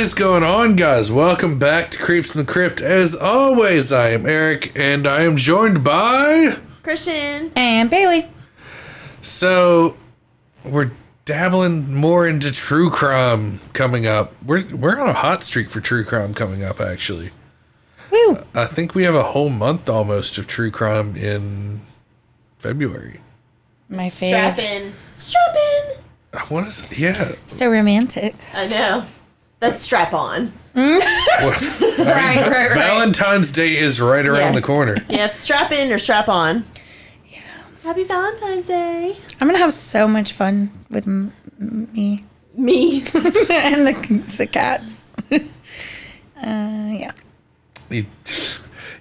What is going on, guys? Welcome back to Creeps in the Crypt. As always, I am Eric, and I am joined by. Christian. And Bailey. So, we're dabbling more into true crime coming up. We're we're on a hot streak for true crime coming up. Actually, Woo. I think we have a whole month almost of true crime in February. My Strap favorite. in. Strap in. What is it? Yeah, So romantic. I know. That's strap on. Right, right, right. Valentine's Day is right around Yes. the corner. Yep. Strap in or strap on. Yeah. Happy Valentine's Day. I'm gonna have so much fun with m- me Me. and the the cats. uh, yeah. You,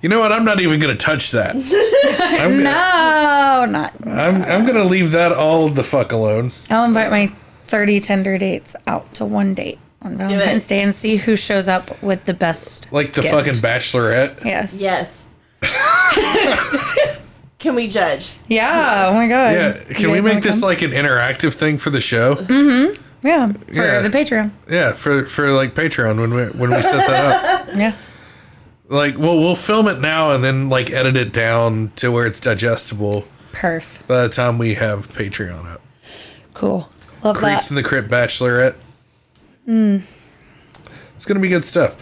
you know what? I'm not even going to touch that. I'm, No, not. I'm, I'm going to leave that all the fuck alone. I'll invite my 30 tender dates out to one date on Valentine's Day and see who shows up with the best. Like the gift. fucking bachelorette. Yes. yes. Can we judge? Yeah. Oh my god. Yeah. Can we make this come? like an interactive thing for the show? Mm-hmm. Yeah. For Yeah. the Patreon. Yeah, for for like Patreon when we when we set that up. Yeah. Like, well, we'll film it now and then like edit it down to where it's digestible Perf. by the time we have Patreon up. Cool. Love Creeps that. in the Crypt Bachelorette. It's gonna be good stuff.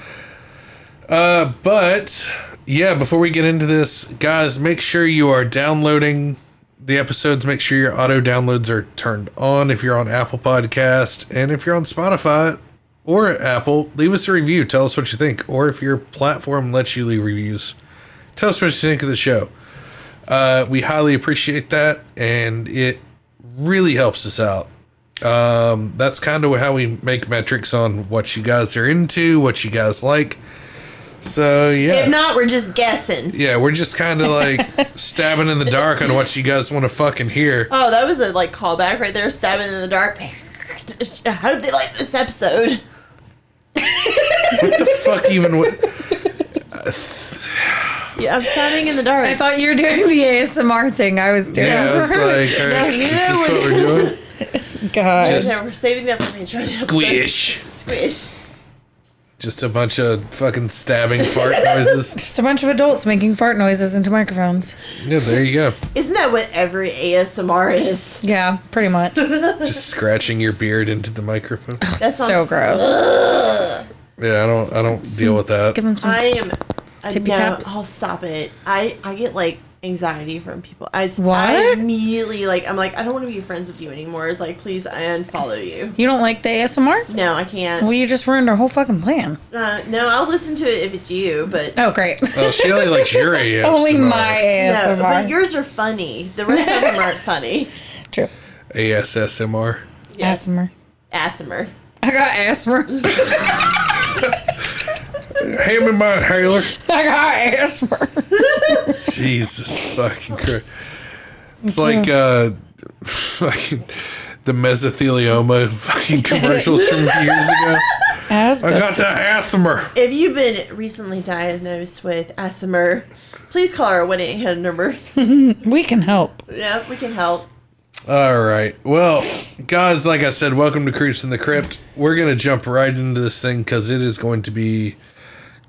Uh, but yeah, before we get into this, guys, make sure you are downloading the episodes. Make sure your auto downloads are turned on if you're on Apple Podcast and if you're on Spotify or Apple. Leave us a review. Tell us what you think, or if your platform lets you leave reviews, tell us what you think of the show. Uh, we highly appreciate that, and it really helps us out um, that's kind of how we make metrics on what you guys are into, what you guys like. So yeah, If not, we're just guessing. yeah, we're just kind of like stabbing in the dark on what you guys want to fucking hear. Oh, that was a like callback right there, stabbing in the dark. How did they like this episode? What the fuck even? What, Yeah, I'm stabbing in the dark. I thought you were doing the ASMR thing I was doing. yeah, it's like all right, is this what we're doing? God. Just- Yeah, we're saving that for Patreon. episode. Squish. Squish. Just a bunch of fucking stabbing fart noises. Just a bunch of adults making fart noises into microphones. Yeah, there you go. Isn't that what every ASMR is? Yeah, pretty much. Just scratching your beard into the microphone. That sounds. so gross. Yeah, I don't, I don't deal with that. Give them some. I am. I Tippy no, taps? I'll stop it. I I get like anxiety from people. I s- What? I immediately like. I'm like I don't want to be friends with you anymore. Like please, I unfollow you. You don't like the ASMR? No, I can't. Well, you just ruined our whole fucking plan. Uh, no, I'll listen to it if it's you, but. Oh, great. Oh, she only likes your ASMR. Only my ASMR. No, but yours are funny. The rest of them aren't funny. True. ASSMR. Yes. ASMR. Asthma. I got asthma. Hand me my inhaler. I got asthma. Jesus fucking Christ. It's like uh fucking the mesothelioma fucking commercials from years ago. I got the that asthma. If you've been recently diagnosed with asthma, please call our 1 800 number. We can help. yeah, we can help. All right. Well, guys, like I said, welcome to Creeps in the Crypt. We're going to jump right into this thing because it is going to be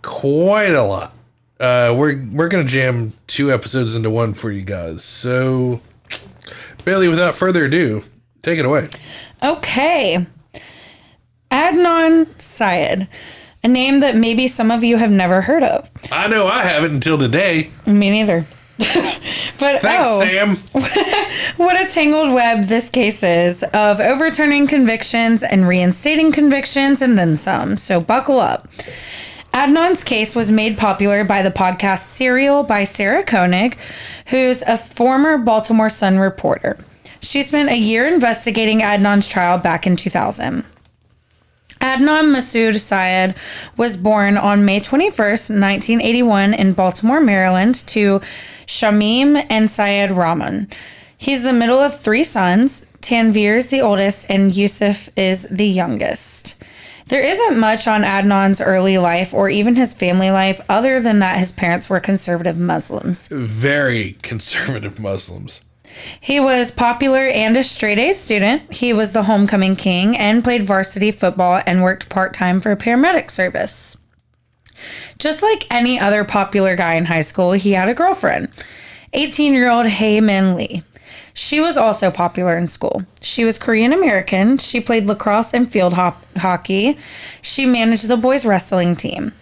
quite a lot. Uh, we're we're going to jam two episodes into one for you guys. So, Bailey, without further ado, take it away. Okay. Adnan Syed, a name that maybe some of you have never heard of. I know I haven't until today. Me neither. but Thanks, oh, Sam. what a tangled web this case is of overturning convictions and reinstating convictions and then some. So buckle up. Adnan's case was made popular by the podcast Serial by Sarah Koenig, who's a former Baltimore Sun reporter. She spent a year investigating Adnan's trial back in 2000. Adnan Masood Syed was born on May 21st, 1981, in Baltimore, Maryland, to Shamim and Syed Rahman. He's the middle of three sons. Tanvir is the oldest, and Yusuf is the youngest. There isn't much on Adnan's early life or even his family life, other than that his parents were conservative Muslims. Very conservative Muslims. He was popular and a straight A student. He was the homecoming king and played varsity football and worked part time for paramedic service. Just like any other popular guy in high school, he had a girlfriend, 18 year old Hae Min Lee. She was also popular in school. She was Korean American. She played lacrosse and field hop- hockey. She managed the boys' wrestling team.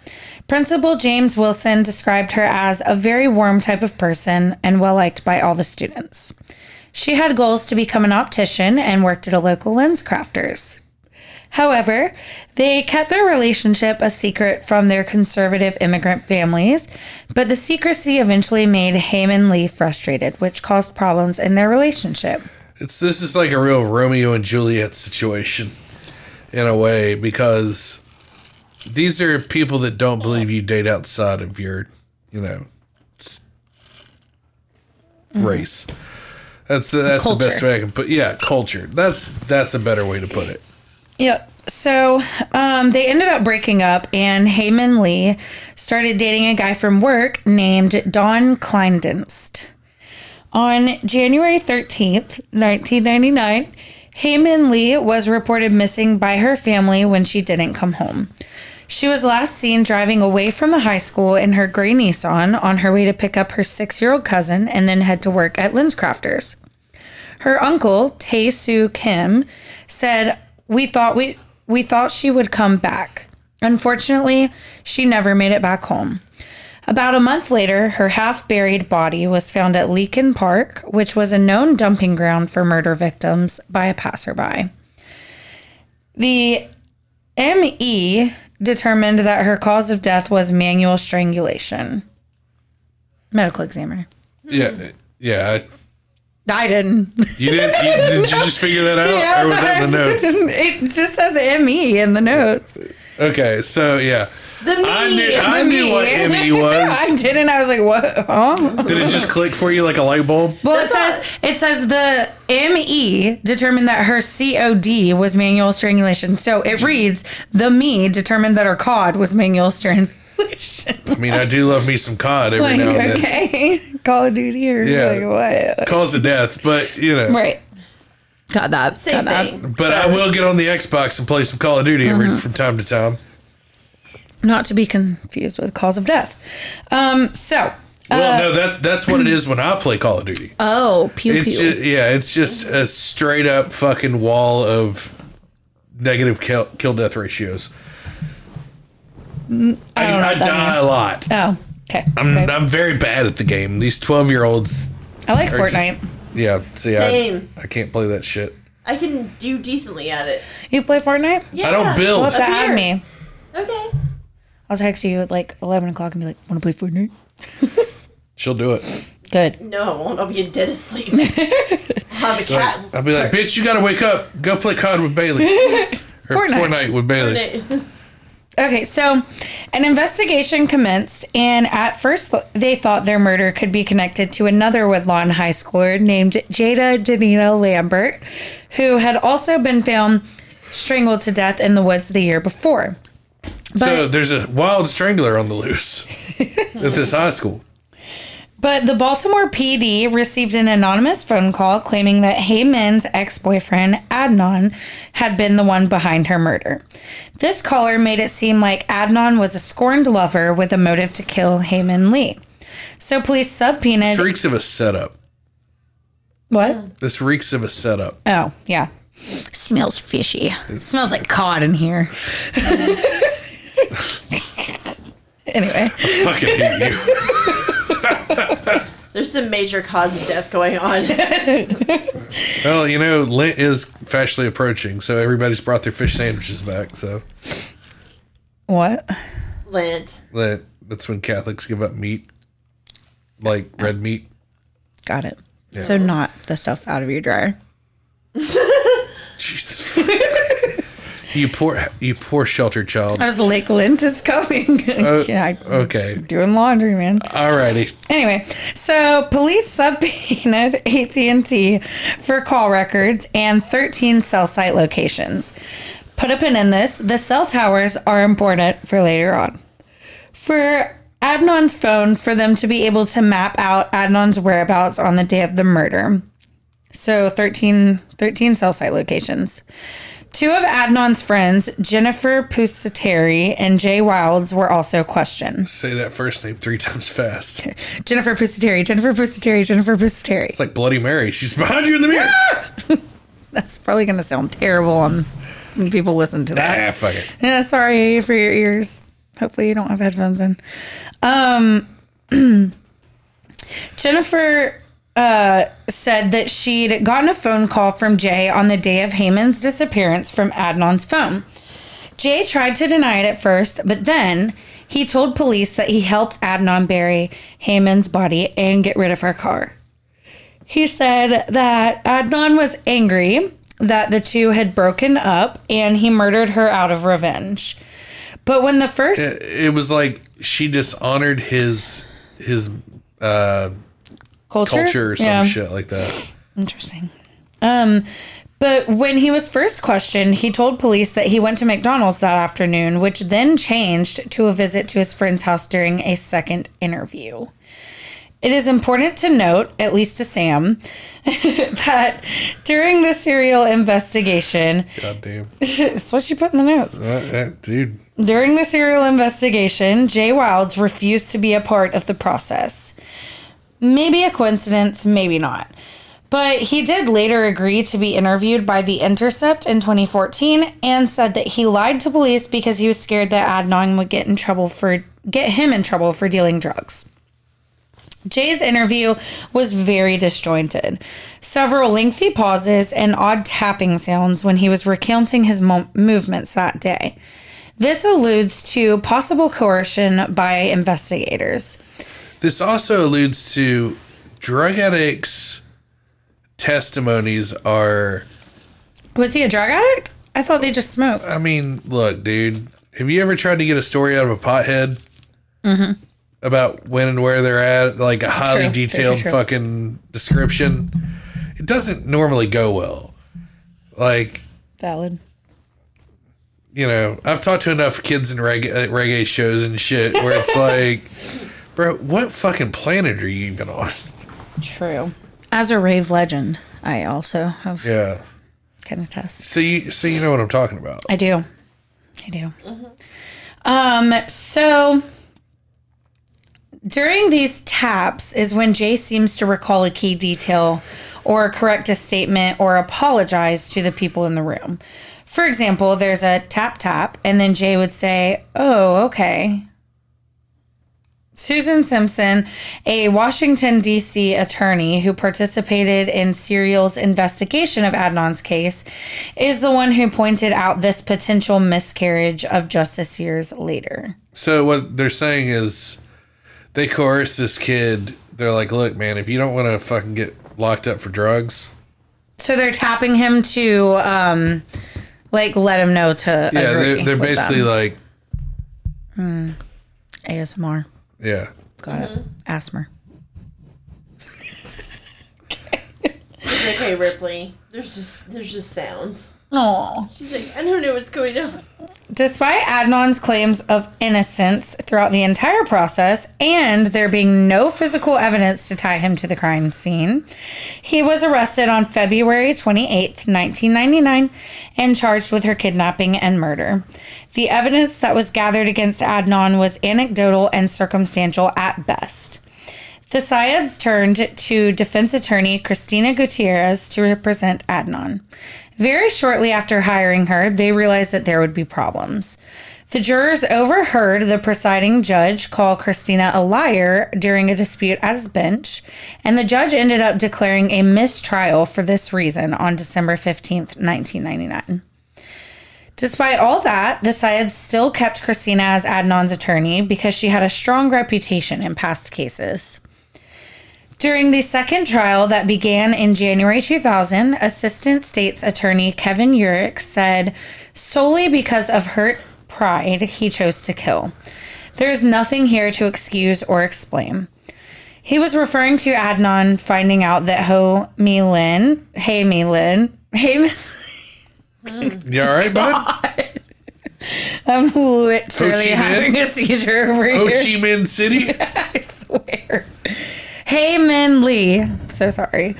Principal James Wilson described her as a very warm type of person and well liked by all the students. She had goals to become an optician and worked at a local lens crafters. However, they kept their relationship a secret from their conservative immigrant families, but the secrecy eventually made Hae Min Lee frustrated, which caused problems in their relationship. It's this is like a real Romeo and Juliet situation in a way because these are people that don't believe you date outside of your, you know, s- mm-hmm. race. That's the, that's the best way I can put. Yeah, culture. That's that's a better way to put it. Yep. So um, they ended up breaking up, and Hae Min Lee started dating a guy from work named Don Kleindienst. On January 13th, 1999, Hae Min Lee was reported missing by her family when she didn't come home. She was last seen driving away from the high school in her gray Nissan on her way to pick up her six year old cousin and then head to work at Lens Crafters. Her uncle, Tae Soo Kim, said, "We thought we we thought she would come back. Unfortunately, she never made it back home." About a month later, her half-buried body was found at Leakin Park, which was a known dumping ground for murder victims by a passerby. The ME determined that her cause of death was manual strangulation. Medical examiner. Yeah, yeah. Didn't. You didn't? You, did you just figure that out, or was that in the notes? it just says ME in the notes. Okay, so yeah, The me. I knew I knew me. what ME I didn't. I was like, what? Huh? Did it just click for you like a light bulb? Well, it That's says it says the ME determined that her COD was manual strangulation. So it reads the me determined that her COD was manual strangulation. I mean, I do love me some COD every like, now and then. okay, Call of Duty or Yeah. like what? Cause of death, but you know. Right. Got that. Same got that. thing. But I will get on the Xbox and play some Call of Duty every, Mm-hmm. from time to time. Not to be confused with cause of death. Um. So. Well, no, that's that's what it is when I play Call of Duty. Oh, pew It's pew. just, yeah, it's just a straight up fucking wall of negative kill, kill death ratios. I, don't know I, die means. a lot. oh. Okay. I'm, okay. I'm very bad at the game. These 12 year olds. I like are just- Fortnite. yeah, see, I, Same. I can't play that shit. I can do decently at it. You play Fortnite? Yeah. I don't build. You'll have to add me. Okay. I'll text you at like 11 o'clock and be like, want to play Fortnite? She'll do it. Good. No, I won't. I'll be dead asleep. I'll have a cat. I'll be like, bitch, you gotta wake up. Go play COD with Bailey. Or Fortnite. Fortnite with Bailey. Okay, so an investigation commenced, and at first they thought their murder could be connected to another Woodlawn high schooler named Jada Janina Lambert, who had also been found strangled to death in the woods the year before. So there's a wild strangler on the loose at this high school. But the Baltimore PD received an anonymous phone call claiming that Hae Min's ex boyfriend, Adnan, had been the one behind her murder. This caller made it seem like Adnan was a scorned lover with a motive to kill Hae Min Lee. So police subpoenaed. This reeks of a setup. What? This reeks of a setup. Oh, yeah. Smells fishy. smells like cod in here. anyway, Fucking hate you. There's some major cause of death going on. Well, you know, Lent is fastly approaching, so everybody's brought their fish sandwiches back. So what? Lent. Lent, that's when Catholics give up meat, like oh. red meat. Got it. So not the stuff out of your dryer. Jesus. You poor, you poor sheltered child. I was like, Lent is coming. Uh, yeah, Okay. doing laundry, man. Alrighty. Anyway, so police subpoenaed AT&T for call records and 13 cell site locations. Put a pin in this. The cell towers are important for later on. For Adnan's phone, for them to be able to map out Adnan's whereabouts on the day of the murder. So 13, 13 cell site locations. Two of Adnan's friends, Jennifer Pusateri and Jay Wilds, were also questioned. Say that first name three times fast. Jennifer Pusateri, Jennifer Pusateri, Jennifer Pusateri. It's like Bloody Mary. She's behind you in the mirror. That's probably going to sound terrible on when people listen to that. ah, fuck it. Yeah, sorry for your ears. Hopefully you don't have headphones in. Um, Jennifer uh, said that she'd gotten a phone call from Jay on the day of Hae Min's disappearance from Adnan's phone. Jay tried to deny it at first, but then he told police that he helped Adnan bury Hae Min's body and get rid of her car. He said that Adnan was angry that the two had broken up and he murdered her out of revenge. But when the first It, it was like she dishonored his his uh, culture, culture or some Yeah. shit like that. Interesting. Um, but when he was first questioned, he told police that he went to McDonald's that afternoon, which then changed to a visit to his friend's house during a second interview. It is important to note, at least to Sam, that during the serial investigation, God damn, that's what she put in the notes. Uh, uh, dude. During the serial investigation, Jay Wilds refused to be a part of the process. Maybe a coincidence, maybe not. But he did later agree to be interviewed by The Intercept in 2014 and said that he lied to police because he was scared that Adnan would get in trouble for get him in trouble for dealing drugs. Jay's interview was very disjointed. Several lengthy pauses and odd tapping sounds when he was recounting his mo- movements that day. This alludes to possible coercion by investigators. This also alludes to drug addicts' testimonies are. Was he a drug addict? I thought they just smoked. I mean, look, dude. Have you ever tried to get a story out of a pothead? About when and where they're at, like a highly True, true, detailed true, true. fucking description. It doesn't normally go well. Like, Valid. you know, I've talked to enough kids in reggae, uh, reggae shows and shit where it's like, bro, what fucking planet are you even on? True. As a rave legend, I also have Yeah. can attest. So you, so you know what I'm talking about. I do. I do. Um, so during these taps is when Jay seems to recall a key detail or correct a statement or apologize to the people in the room. For example, there's a tap tap, and then Jay would say, Oh, okay. Susan Simpson, a Washington, D.C. attorney who participated in Serial's investigation of Adnan's case, is the one who pointed out this potential miscarriage of justice years later. So what they're saying is they coerce this kid. They're like, look, man, if you don't want to fucking get locked up for drugs, So they're tapping him to, um, like, let him know to yeah, they're, they're basically them. like, ASMR. Yeah. Got it. Mm-hmm. Asthma. It's okay, Ripley. There's just there's just sounds. Oh. She's like, I don't know what's going on. Despite Adnan's claims of innocence throughout the entire process and there being no physical evidence to tie him to the crime scene, he was arrested on February 28th, 1999, and charged with her kidnapping and murder. The evidence that was gathered against Adnan was anecdotal and circumstantial at best. The Syeds turned to defense attorney Christina Gutierrez to represent Adnan. Very shortly after hiring her, they realized that there would be problems. The jurors overheard the presiding judge call Christina a liar during a dispute at his bench, and the judge ended up declaring a mistrial for this reason on December 15th, 1999. Despite all that, the Syeds still kept Christina as Adnan's attorney because she had a strong reputation in past cases. During the second trial that began in January 2000, Assistant State's Attorney Kevin Urick said solely because of hurt pride, he chose to kill. There is nothing here to excuse or explain. He was referring to Adnan finding out that Ho Mi Lin, Hey Mi Lin, Hey Mi You all right, bud? I'm literally Ho having a seizure over Ho here. Chi Minh City? I swear. Hae Min Lee. So sorry.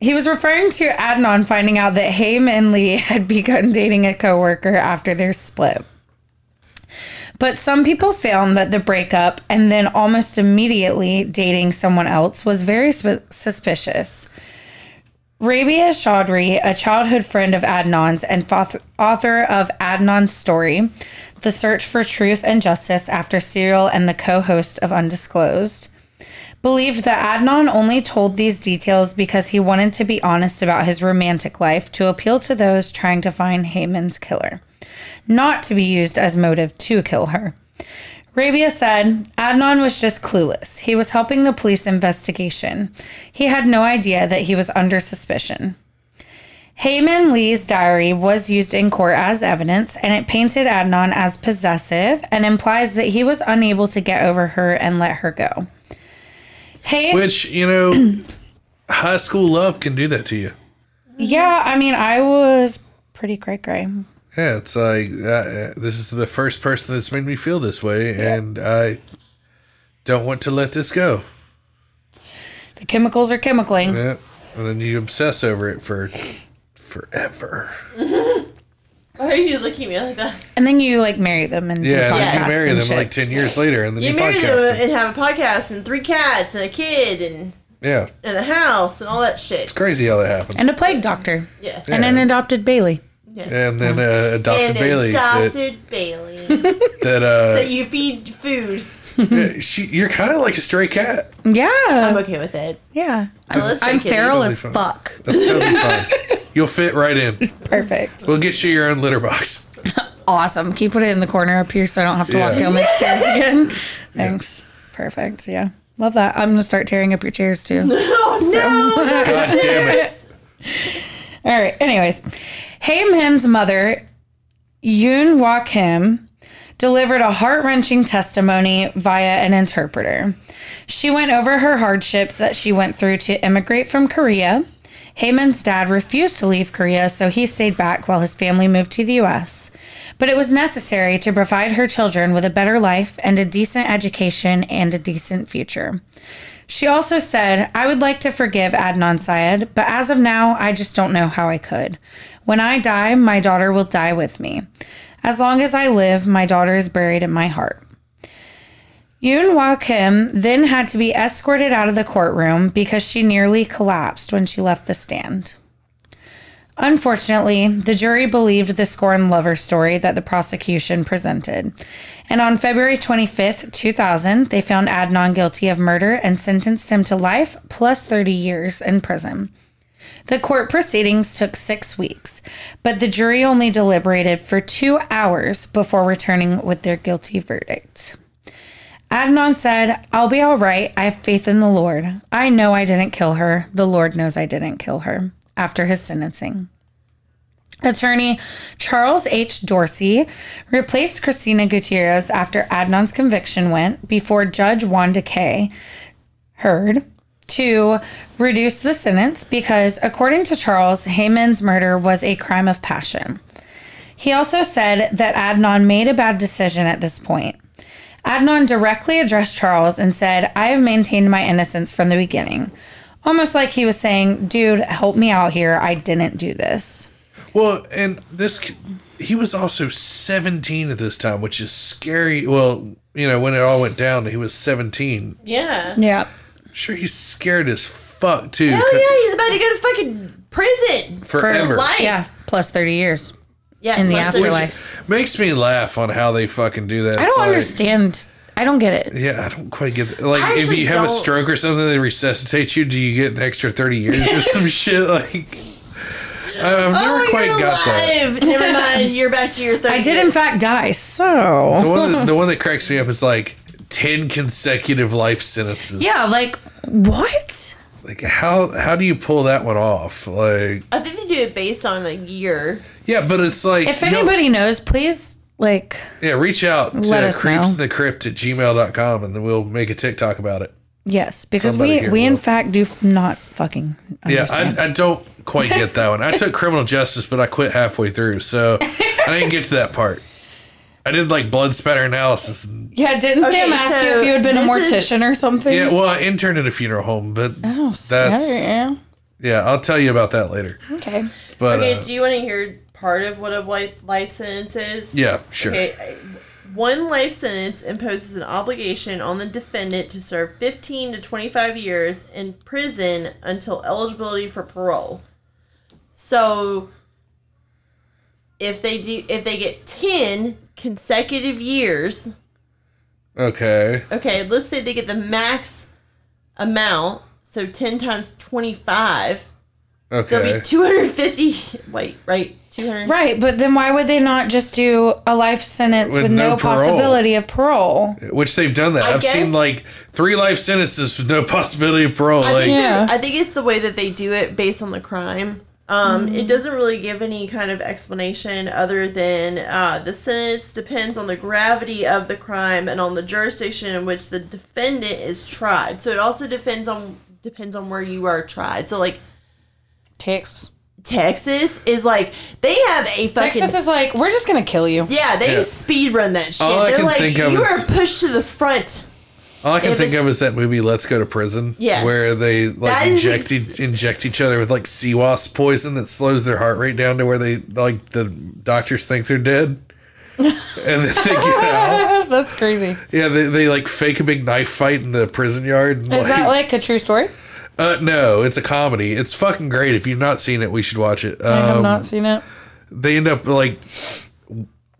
He was referring to Adnan finding out that Hae Min Lee had begun dating a coworker after their split. But some people found that the breakup and then almost immediately dating someone else was very sp- suspicious. Rabia Chaudhry, a childhood friend of Adnan's and foth- author of Adnan's Story, The Search for Truth and Justice After Serial and the co host of Undisclosed, believed that Adnan only told these details because he wanted to be honest about his romantic life to appeal to those trying to find Hae Min's killer, not to be used as motive to kill her. Rabia said Adnan was just clueless. He was helping the police investigation. He had no idea that he was under suspicion. Hae Min Lee's diary was used in court as evidence, and it painted Adnan as possessive and implies that he was unable to get over her and let her go. Hey, Which, you know, high school love can do that to you. yeah, I mean, I was pretty cray cray. Yeah, it's like uh, this is the first person that's made me feel this way, and I don't want to let this go. The chemicals are chemicaling. Yeah, and then you obsess over it for forever. Why are you looking at me like that? And then you like marry them and do Yeah, and podcasts then you marry and them shit. like ten years later, and then You you, marry podcast. them and have a podcast and three cats and a kid and, Yeah, and a house and all that shit. it's crazy how that happens. and a plague doctor. Yes. And an adopted Bailey. yes. and then uh, adopted and Bailey that, adopted Bailey that uh, that you feed food. yeah, she, you're kind of like a stray cat. Yeah. I'm okay with it. yeah. I love I'm feral as fuck. That's totally fine. You'll fit right in. Perfect. We'll get you your own litter box. Awesome. Can you put it in the corner up here so I don't have to walk Yeah. down the stairs again? Thanks. Perfect. Yeah. Love that. I'm going to start tearing up your chairs too. Oh no! God damn it! All right. Anyways, Hae Min's mother, Yoon Wak Kim, delivered a heart wrenching testimony via an interpreter. She went over her hardships that she went through to immigrate from Korea. Hae Min's dad refused to leave Korea, so he stayed back while his family moved to the US. But it was necessary to provide her children with a better life and a decent education and a decent future. She also said, I would like to forgive Adnan Syed, but as of now, I just don't know how I could. When I die, my daughter will die with me. As long as I live, my daughter is buried in my heart. Yoon Wah Kim then had to be escorted out of the courtroom because she nearly collapsed when she left the stand. Unfortunately, the jury believed the scorned lover story that the prosecution presented. And on February 25th, 2000, they found Adnan guilty of murder and sentenced him to life plus 30 years in prison. The court proceedings took six weeks, but the jury only deliberated for two hours before returning with their guilty verdict. Adnan said, I'll be all right. I have faith in the Lord. I know I didn't kill her. The Lord knows I didn't kill her. After his sentencing. Attorney Charles H. Dorsey replaced Christina Gutierrez after Adnan's conviction went before Judge Wanda Keyes Heard to reduce the sentence because, according to Charles, Hae Min's murder was a crime of passion. He also said that Adnan made a bad decision at this point. Adnan directly addressed Charles and said, I have maintained my innocence from the beginning. Almost like he was saying, dude, help me out here. I didn't do this. Well, and this he was also 17 at this time, which is scary. Well, you know, when it all went down, he was 17. Yeah. Yeah. Sure, he's scared as fuck too. Hell yeah, he's about to go to fucking prison. Forever. life. Yeah. Plus 30 years Yeah. in the plus there's- afterlife. Makes me laugh on how they fucking do that. I It's don't like- understand. I don't get it. Yeah, I don't quite get that. Like, I if you have a don't- stroke or something, they resuscitate you. Do you get an extra 30 years or some shit? Like, I've oh, never Oh, quite you're got that. Never mind. You're back to your 30 I did, years. in fact, die. The So. one, that, the one that cracks me up is like 10 consecutive life sentences. Yeah. Like, what? Like, how how do you pull that one off? Like, I think they do it based on a year. yeah, but it's like. If you know- anybody knows, please, like, yeah, reach out to Let us know. creepsinthecrypt at gmail.com and then we'll make a TikTok about it. yes, because Somebody we, here we in fact do f- not fucking Yeah. I, I don't quite get that one. I took criminal justice, but I quit halfway through, so I didn't get to that part. I did like blood spatter analysis. And, yeah, didn't Okay, Sam ask you so if you had been a this is- mortician or something? yeah, well, I interned at a funeral home, but Oh, that's scary. Yeah, I'll tell you about that later. Okay. But Okay, uh, do you want to hear part of what a life life sentence is? yeah, sure. Okay. I- One life sentence imposes an obligation on the defendant to serve 15 to 25 years in prison until eligibility for parole. So if they do if they get 10 consecutive years, Okay. okay, let's say they get the max amount, so 10 times 25, there'll Okay. be 250 wait, right? 200 Right, but then why would they not just do a life sentence With with, no no, possibility of parole? Which they've done that. I I've guess- seen like three life sentences with no possibility of parole. I Like, think, Yeah. I think it's the way that they do it based on the crime. Um, It doesn't really give any kind of explanation other than uh, the sentence depends on the gravity of the crime and on the jurisdiction in which the defendant is tried. So it also depends on depends on where you are tried. So like Texas. Texas is like they have a fucking Texas is like, we're just gonna kill you. yeah they Yeah. speed run that shit. All I They're can like think of you is- are pushed to the front. All I can If think of is that movie Let's Go to Prison. Yes. Where they like inject ex- inject each other with like sea wasp poison that slows their heart rate down to where they like the doctors think they're dead. and then they get out. That's crazy. Yeah, they, they like fake a big knife fight in the prison yard. and, Is that like a true story? Uh, no, it's a comedy. It's fucking great. If you've not seen it, we should watch it. I have Um, not seen it. they end up like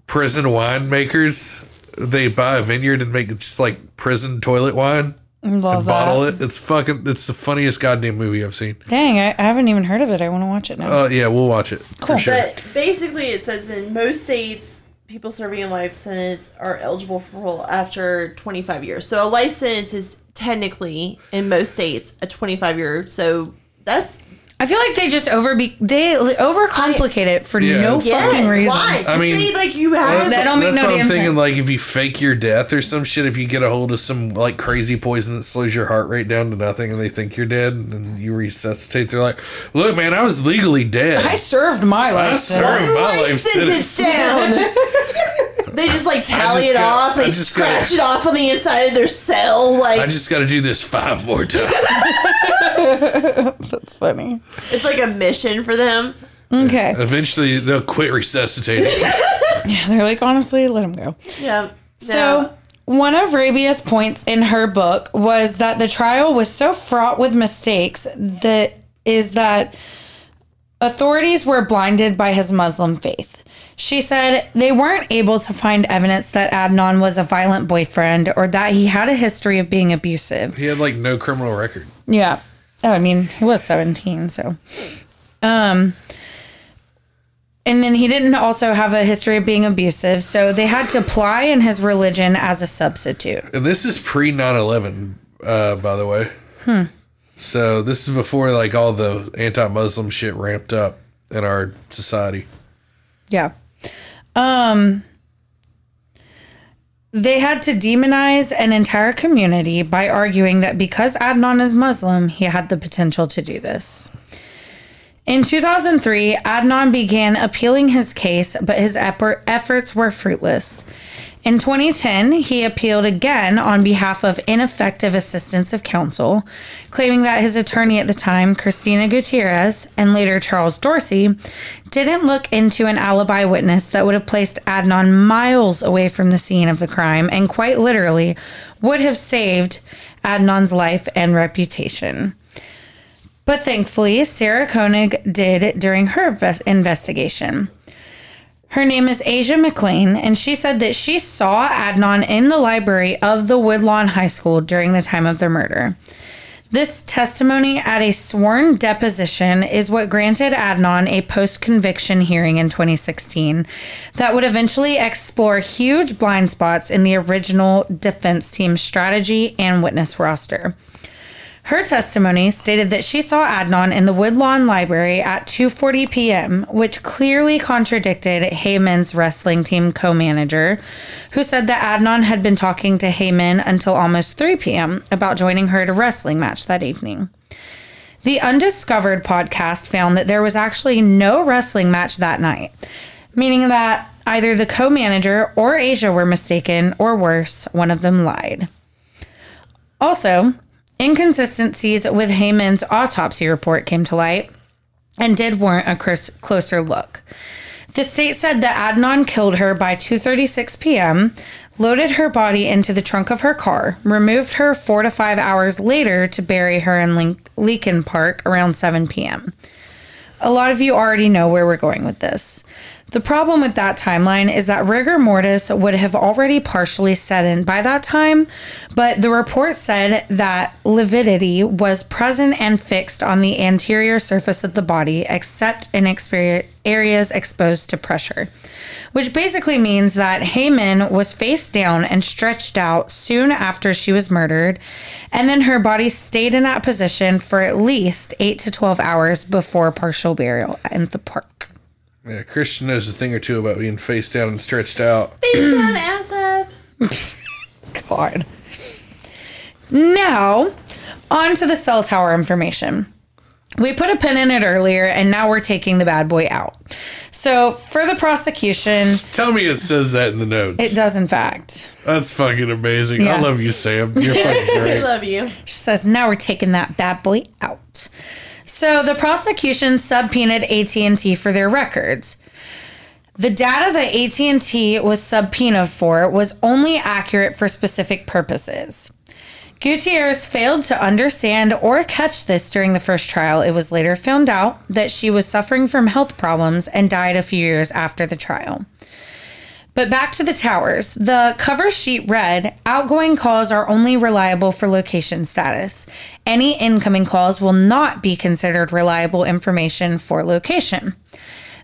prison winemakers. They buy a vineyard and make it just like prison toilet wine Love and that. bottle it. It's fucking. It's the funniest goddamn movie I've seen. Dang, I, I haven't even heard of it. I want to watch it now. Uh, yeah, we'll watch it Cool. for sure. But basically, it says in most states, people serving a life sentence are eligible for parole after 25 years. So a life sentence is technically, in most states, a 25 year. So that's I feel like they just over be they overcomplicate it for Yeah, no it's- yeah. fucking reason. Why? I Just mean, say, like you Well, have. That don't make that's no what I'm damn thinking. sense. Like if you fake your death or some shit, if you get a hold of some like crazy poison that slows your heart rate down to nothing, and they think you're dead, and then you resuscitate, they're like, "Look, man, I was legally dead." I served my life. I life. served my life life sentence sentence. down. they just like tally just it got- off. I They just scratch got- it off on the inside of their cell. Like I just got to do this five more times. That's funny. it's like a mission for them. Okay. Eventually, they'll quit resuscitating. Yeah, they're like, honestly, let him go. Yeah. So, one of Rabia's points in her book was that the trial was so fraught with mistakes that is that authorities were blinded by his Muslim faith. She said they weren't able to find evidence that Adnan was a violent boyfriend or that he had a history of being abusive. he had like no criminal record. Yeah. Oh, I mean, he was 17, so. Um and then he didn't also have a history of being abusive, so they had to ply in his religion as a substitute. And this is pre 9 11, uh, by the way. Hmm. So this is before like all the anti Muslim shit ramped up in our society. Yeah. Um they had to demonize an entire community by arguing that because Adnan is Muslim, he had the potential to do this. In 2003, Adnan began appealing his case, but his effort- efforts were fruitless. In 2010, he appealed again on behalf of ineffective assistance of counsel, claiming that his attorney at the time, Christina Gutierrez, and later Charles Dorsey, didn't look into an alibi witness that would have placed Adnan miles away from the scene of the crime and quite literally would have saved Adnan's life and reputation. But thankfully, Sarah Koenig did during her ves- investigation. Her name is Asia McClain, and she said that she saw Adnan in the library of the Woodlawn High School during the time of the murder. This testimony at a sworn deposition is what granted Adnan a post conviction hearing in 2016 that would eventually explore huge blind spots in the original defense team's strategy and witness roster. Her testimony stated that she saw Adnan in the Woodlawn Library at 2:40 p.m., which clearly contradicted Hae Min's wrestling team co-manager, who said that Adnan had been talking to Hae Min until almost 3 p.m. about joining her at a wrestling match that evening. The Undiscovered podcast found that there was actually no wrestling match that night, meaning that either the co-manager or Asia were mistaken, or worse, one of them lied. Also, inconsistencies with Hae Min's autopsy report came to light and did warrant a close- closer look. The state said that Adnan killed her by 2:36 p.m., loaded her body into the trunk of her car, removed her 4 to 5 hours later to bury her in Leakin Park around 7 p.m. A lot of you already know where we're going with this. The problem with that timeline is that rigor mortis would have already partially set in by that time, but the report said that lividity was present and fixed on the anterior surface of the body, except in areas exposed to pressure. Which basically means that Hae Min was face down and stretched out soon after she was murdered, and then her body stayed in that position for at least 8 to 12 hours before partial burial in the park. Yeah, Christian knows a thing or two about being face down and stretched out. Face down, ass up. God. Now, on to the cell tower information. We put a pin in it earlier, and now we're taking the bad boy out. So, for the prosecution, Tell me it says that in the notes. it does, in fact. That's fucking amazing. I love you, Sam. You're fucking I great. love you. She says, now we're taking that bad boy out. So, the prosecution subpoenaed AT&T for their records. The data that AT&T was subpoenaed for was only accurate for specific purposes. Gutierrez failed to understand or catch this during the first trial. It was later found out that she was suffering from health problems and died a few years after the trial. But back to the towers. The cover sheet read outgoing calls are only reliable for location status. Any incoming calls will not be considered reliable information for location.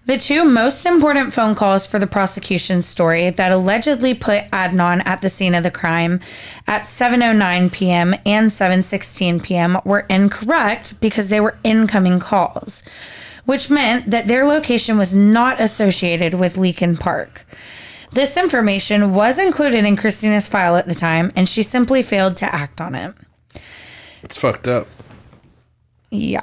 The two most important phone calls for the prosecution's story that allegedly put Adnan at the scene of the crime at 7:09 p.m. and 7:16 p.m. were incorrect because they were incoming calls, which meant that their location was not associated with Leakin Park. This information was included in Christina's file at the time, and she simply failed to act on it. It's fucked up. Yeah.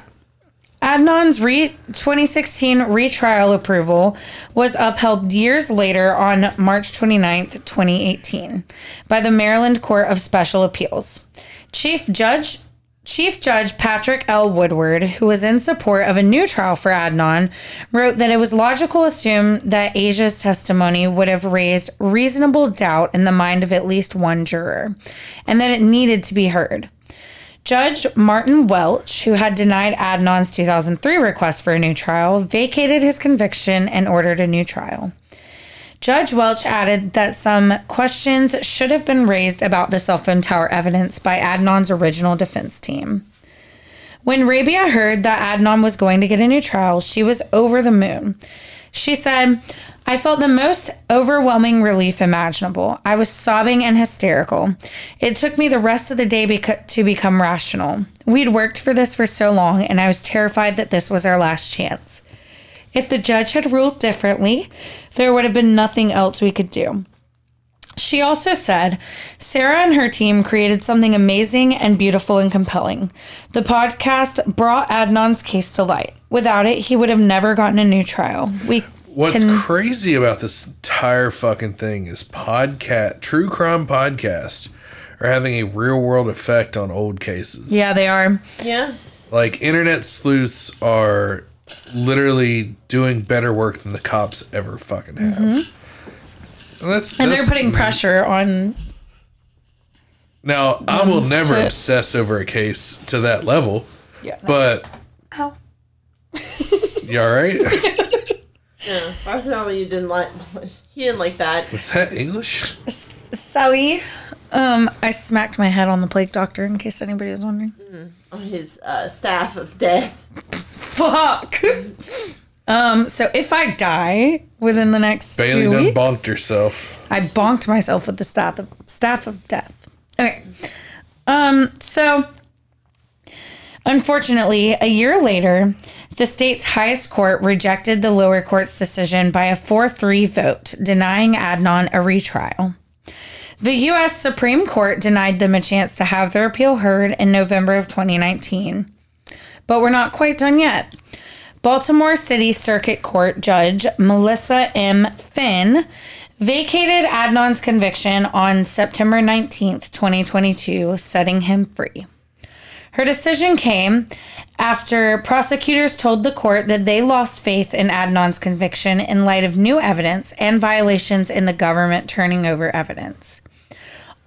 Adnan's re- 2016 retrial approval was upheld years later on March 29th, 2018, by the Maryland Court of Special Appeals. Chief Judge Chief Judge Patrick L. Woodward, who was in support of a new trial for Adnan, wrote that it was logical to assume that Asia's testimony would have raised reasonable doubt in the mind of at least one juror, and that it needed to be heard. Judge Martin Welch, who had denied Adnan's 2003 request for a new trial, vacated his conviction and ordered a new trial. Judge Welch added that some questions should have been raised about the cell phone tower evidence by Adnan's original defense team. When Rabia heard that Adnan was going to get a new trial, she was over the moon. She said, I felt the most overwhelming relief imaginable. I was sobbing and hysterical. It took me the rest of the day beca- to become rational. We'd worked for this for so long, and I was terrified that this was our last chance. If the judge had ruled differently, there would have been nothing else we could do. She also said Sarah and her team created something amazing and beautiful and compelling. The podcast brought Adnan's case to light. Without it, he would have never gotten a new trial. We What's can- crazy about this entire fucking thing is podcast, true crime podcast, are having a real world effect on old cases. yeah, they are. Yeah. Like internet sleuths are literally doing better work than the cops ever fucking have. And that's Mm-hmm. And they're that's- putting pressure on. Now, I will never to- obsess over a case to that level, Yeah. but Ow. you all right? Yeah. Bartholomew didn't like. He didn't like that. Was that English? Sorry. Um, I smacked my head on the plague doctor in case anybody was wondering. On his uh, staff of death. Fuck. um, so if I die within the next Bailey few done weeks, bonked herself. I bonked myself with the staff of staff of death. Okay. Um, so unfortunately, a year later, the state's highest court rejected the lower court's decision by a 4-3 vote, denying Adnan a retrial. The US Supreme Court denied them a chance to have their appeal heard in November of 2019. But we're not quite done yet. Baltimore City Circuit Court Judge Melissa M. Phinn vacated Adnan's conviction on September 19th, 2022, setting him free. Her decision came after prosecutors told the court that they lost faith in Adnan's conviction in light of new evidence and violations in the government turning over evidence.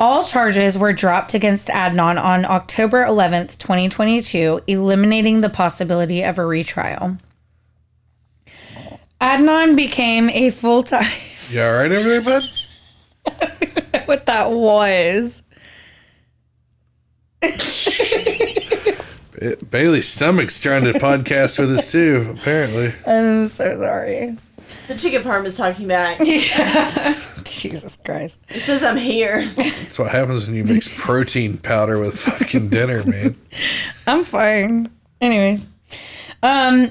All charges were dropped against Adnan on October 11th, 2022, eliminating the possibility of a retrial. Adnan became a full time. You all right over there, bud? what that was. Bailey's stomach's trying to podcast with us too. Apparently, I'm so sorry. The chicken parm is talking back. Yeah. Jesus Christ. It says I'm here. that's what happens when you mix protein powder with fucking dinner, man. I'm fine. Anyways, um,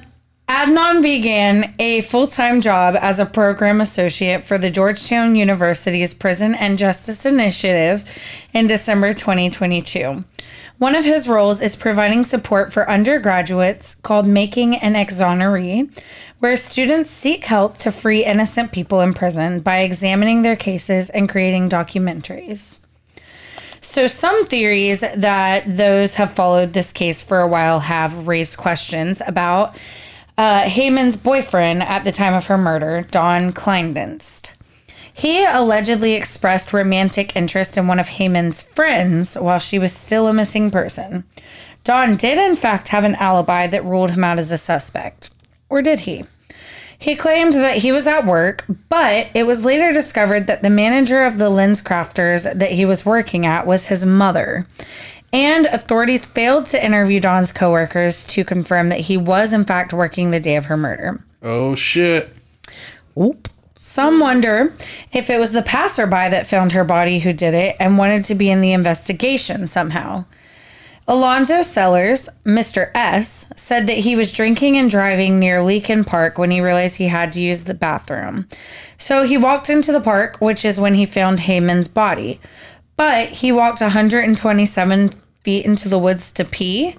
Adnan began a full time job as a program associate for the Georgetown University's Prison and Justice Initiative in December 2022. One of his roles is providing support for undergraduates called Making an Exoneree, where students seek help to free innocent people in prison by examining their cases and creating documentaries. So, some theories that those have followed this case for a while have raised questions about uh, Hae Min's boyfriend at the time of her murder, Don Clinedinst. He allegedly expressed romantic interest in one of Hae Min's friends while she was still a missing person. Don did, in fact, have an alibi that ruled him out as a suspect. Or did he? He claimed that he was at work, but it was later discovered that the manager of the LensCrafters that he was working at was his mother. And authorities failed to interview Don's coworkers to confirm that he was, in fact, working the day of her murder. Oh shit! Oop. Some wonder if it was the passerby that found her body who did it and wanted to be in the investigation somehow. Alonzo Sellers, Mr. S, said that he was drinking and driving near Leakin Park when he realized he had to use the bathroom. So he walked into the park, which is when he found Hae Min's body. But he walked 127 feet into the woods to pee.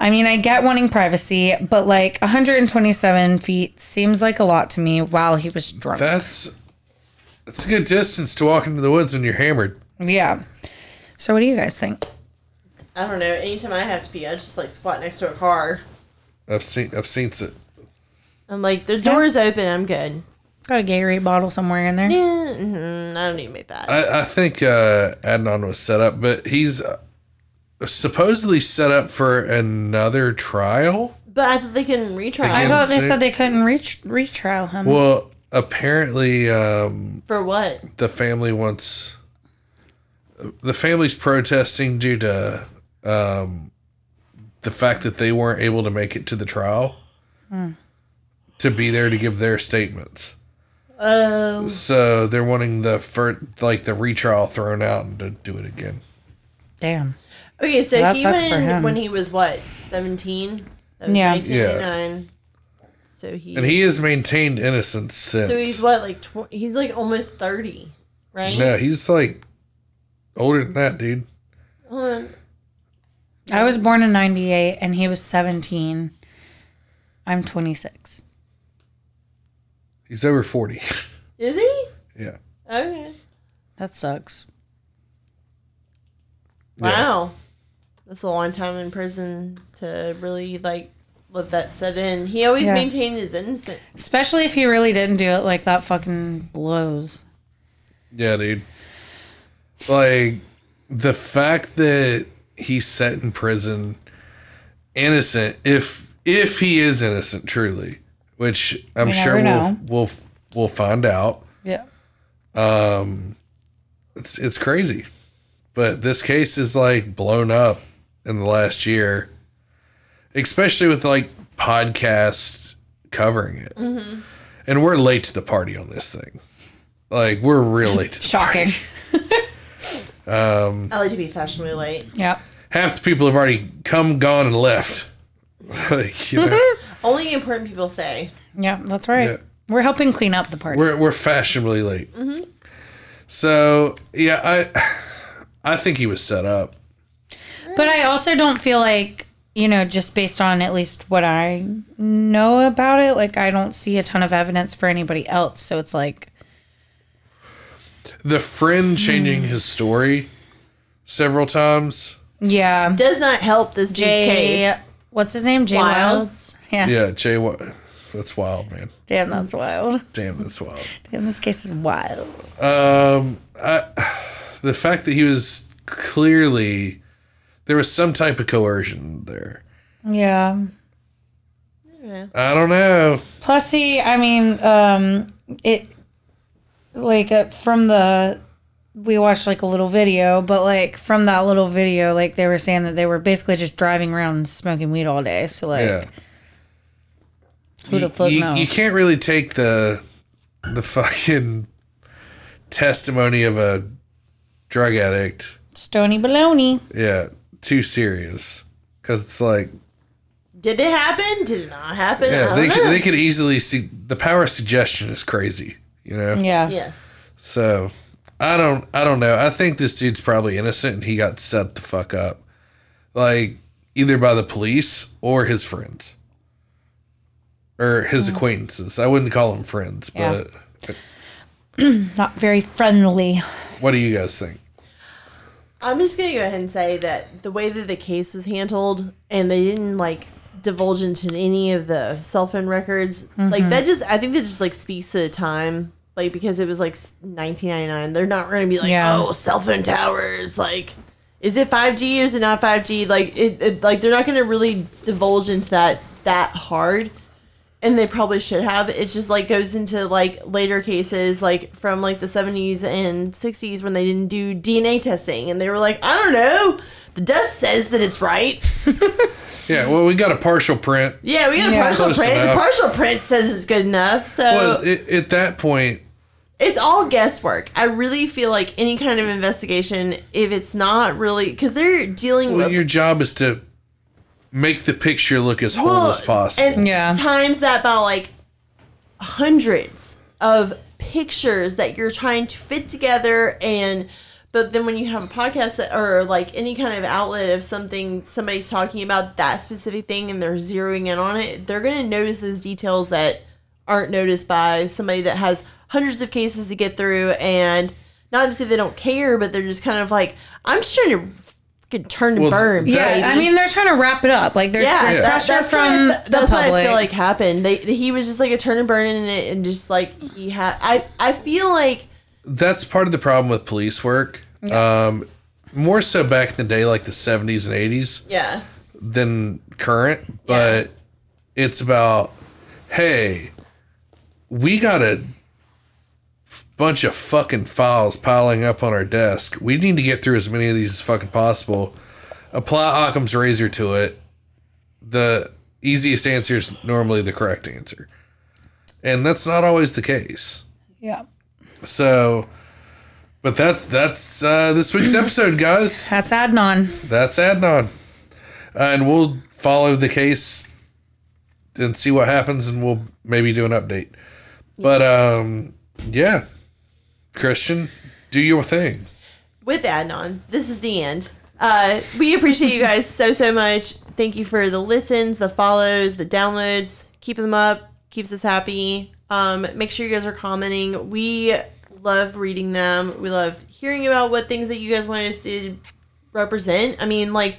I mean, I get wanting privacy, but like 127 feet seems like a lot to me while he was drunk. That's that's a good distance to walk into the woods when you're hammered. yeah. So, what do you guys think? I don't know. Anytime I have to pee, I just like squat next to a car. I've seen I've seen it. I'm like, the door's open. I'm good. Got a Gatorade bottle somewhere in there. Yeah, mhm, I don't need to make that. I, I think uh, Adnan was set up, but he's uh, supposedly set up for another trial. but I thought they couldn't retry I thought they said they couldn't reach retrial him. Well, apparently, um, for what? the family wants the family's protesting due to um, the fact that they weren't able to make it to the trial to be there to give their statements. Oh, So they're wanting the first, like the retrial thrown out and to do it again. Damn. okay. So Well, he went in when he was what? Seventeen. That was Yeah. 1999. So he. And he has maintained innocence since. So he's what? Like tw- he's like almost thirty, right? no, he's like older than that, dude. Hold on. I was born in 98 and he was 17. I'm 26. He's over forty. Is he? yeah. Okay. That sucks. Wow. That's a long time in prison to really like let that set in. He always Yeah. maintained his innocence. Especially if he really didn't do it like that fucking blows. Yeah, dude. Like the fact that he's set in prison innocent if if he is innocent truly, which I'm We sure we'll know. we'll we'll find out. Yeah. Um it's it's crazy. But this case is like blown up in the last year. Especially with like podcasts covering it. And we're late to the party on this thing. Like we're real late to the Shocking. Um, I like to be fashionably late. Yep. half the people have already come, gone, and left. like, you know, Only important people stay. Yeah, that's right. Yeah. We're helping clean up the party. we're we're fashionably late. Mm-hmm. So yeah, I I think he was set up. But I also don't feel like, you know, just based on at least what I know about it, like I don't see a ton of evidence for anybody else. So it's like, The friend changing his story several times Yeah. does not help this dude's Jay, case. what's his name? Jay Wild. Wilds. Yeah. Yeah, Jay. What? That's wild, man. Damn, that's wild. Damn, that's wild. Damn, this case is wild. Um, I, the fact that he was clearly there was some type of coercion there. Yeah. I don't know. Plus, he, I mean, um, it, like, uh, from the, we watched like a little video, but like from that little video, like they were saying that they were basically just driving around and smoking weed all day. So, like, Yeah. who the fuck you, knows? you can't really take the the fucking testimony of a drug addict, Stony baloney. yeah, too serious because it's like, Did it happen? Did it not happen? yeah, I they don't could, know. they could easily see the power of suggestion is crazy, you know. Yeah. yes. So I don't I don't know. I think this dude's probably innocent and he got set the fuck up. Like either by the police or his friends. Or his mm. acquaintances. I wouldn't call them friends, Yeah. but Not very friendly. what do you guys think? I'm just gonna go ahead and say that the way that the case was handled, and they didn't like divulge into any of the cell phone records, like that mm-hmm. just I think that just like speaks to the time, like because it was like 1999. They're not gonna be like, Yeah. oh, cell phone towers, like. Is it 5G or is it not 5G? Like it, it like they're not going to really divulge into that that hard and they probably should have. It just like goes into like later cases like from like the 70s and 60s when they didn't do dna testing and they were like i don't know. The dust says that it's right. Yeah, well we got a partial print. yeah we got a Yeah. partial Close print. The partial print says it's good enough so Well, it, at that point, it's all guesswork. I really feel like any kind of investigation if it's not really because they're dealing well, with your job is to make the picture look as whole as possible. And Yeah. times that by like hundreds of pictures that you're trying to fit together and but then when you have a podcast that or like any kind of outlet of something somebody's talking about that specific thing and they're zeroing in on it, they're gonna notice those details that aren't noticed by somebody that has hundreds of cases to get through and not to say they don't care, but they're just kind of like, I'm just trying to fucking turn and Well, burn. Yeah, I mean they're trying to wrap it up. Like there's, Yeah, there's that- pressure that's from what I, the that's what. I feel like happened. They, he was just like a turn and burn in it, and just like he had. I I feel like that's part of the problem with police work. Um, more so back in the day, like the 70s and 80s. yeah, than current, but it's about hey, we got a f- bunch of fucking files piling up on our desk. We need to get through as many of these as fucking possible. Apply Occam's razor to it. The easiest answer is normally the correct answer. And that's not always the case. yeah, So but that's that's uh, this week's episode, guys. that's Adnan. That's Adnan. and we'll follow the case and see what happens and we'll maybe do an update. But um yeah. Christian, do your thing. with Adnan, this is the end. Uh, we appreciate you guys so so much. Thank you for the listens, the follows, the downloads. Keep them up. Keeps us happy. Um, make sure you guys are commenting. We love reading them. We love hearing about what things that you guys want us to represent. I mean, like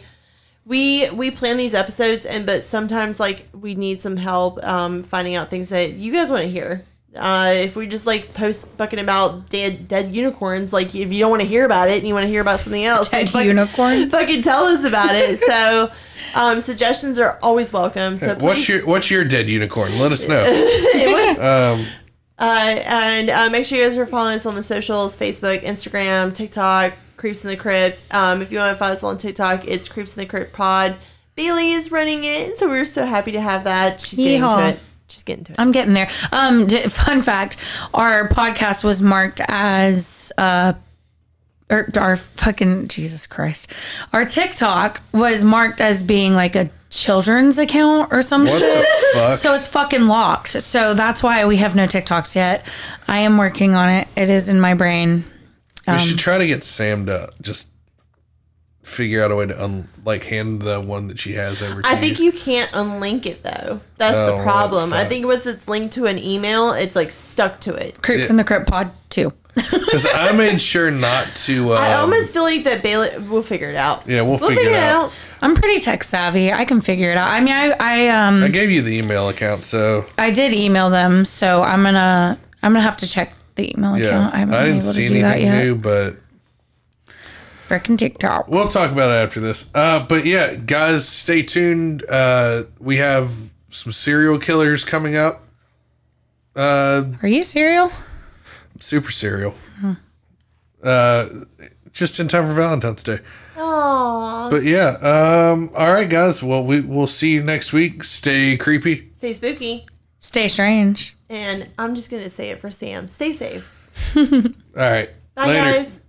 we we plan these episodes, and but sometimes like we need some help um, finding out things that you guys want to hear. Uh, if we just like post fucking about dead dead unicorns, like if you don't want to hear about it and you want to hear about something else, Dead fucking- unicorn? fucking tell us about it. So um, suggestions are always welcome. So What's please- your what's your dead unicorn? Let us know. um Uh, and uh, make sure you guys are following us on the socials Facebook, Instagram, TikTok, Creeps in the Crypt. Um, if you want to follow us on TikTok, it's Creeps in the Crypt Pod. Bailey is running it, so we're so happy to have that. She's getting Yeehaw. to it. She's getting to it. I'm getting there. Um, fun fact: our podcast was marked as uh, or our fucking Jesus Christ, our TikTok was marked as being like a children's account or some what shit. the fuck? So it's fucking locked. So that's why we have no TikToks yet. I am working on it. It is in my brain. we should try to get Sam to just figure out a way to un- like hand the one that she has over to I think you can't unlink it though. That's Oh, the well, problem. I fuck. think once it's linked to an email, it's like stuck to it. Creeps Yeah. in the Crypt Pod too. because I made sure not to. Um, I almost feel like that Bailey. We'll figure it out. Yeah, we'll figure it out. I'm pretty tech savvy. I can figure it out. I mean, I I um I gave you the email account, so I did email them, so I'm gonna I'm gonna have to check the email yeah. account. I haven't I been didn't able see to do that anything yet. new, but Frickin' TikTok. we'll talk about it after this. Uh, but yeah, guys, stay tuned. Uh, we have some serial killers coming up. Uh, Are you serial? super serial. Uh, just in time for Valentine's Day. Aww. But yeah, um, all right, guys. Well, we we'll see you next week. Stay creepy. Stay spooky. Stay strange. And I'm just gonna say it for Sam. Stay safe. All right. Bye, Later. guys.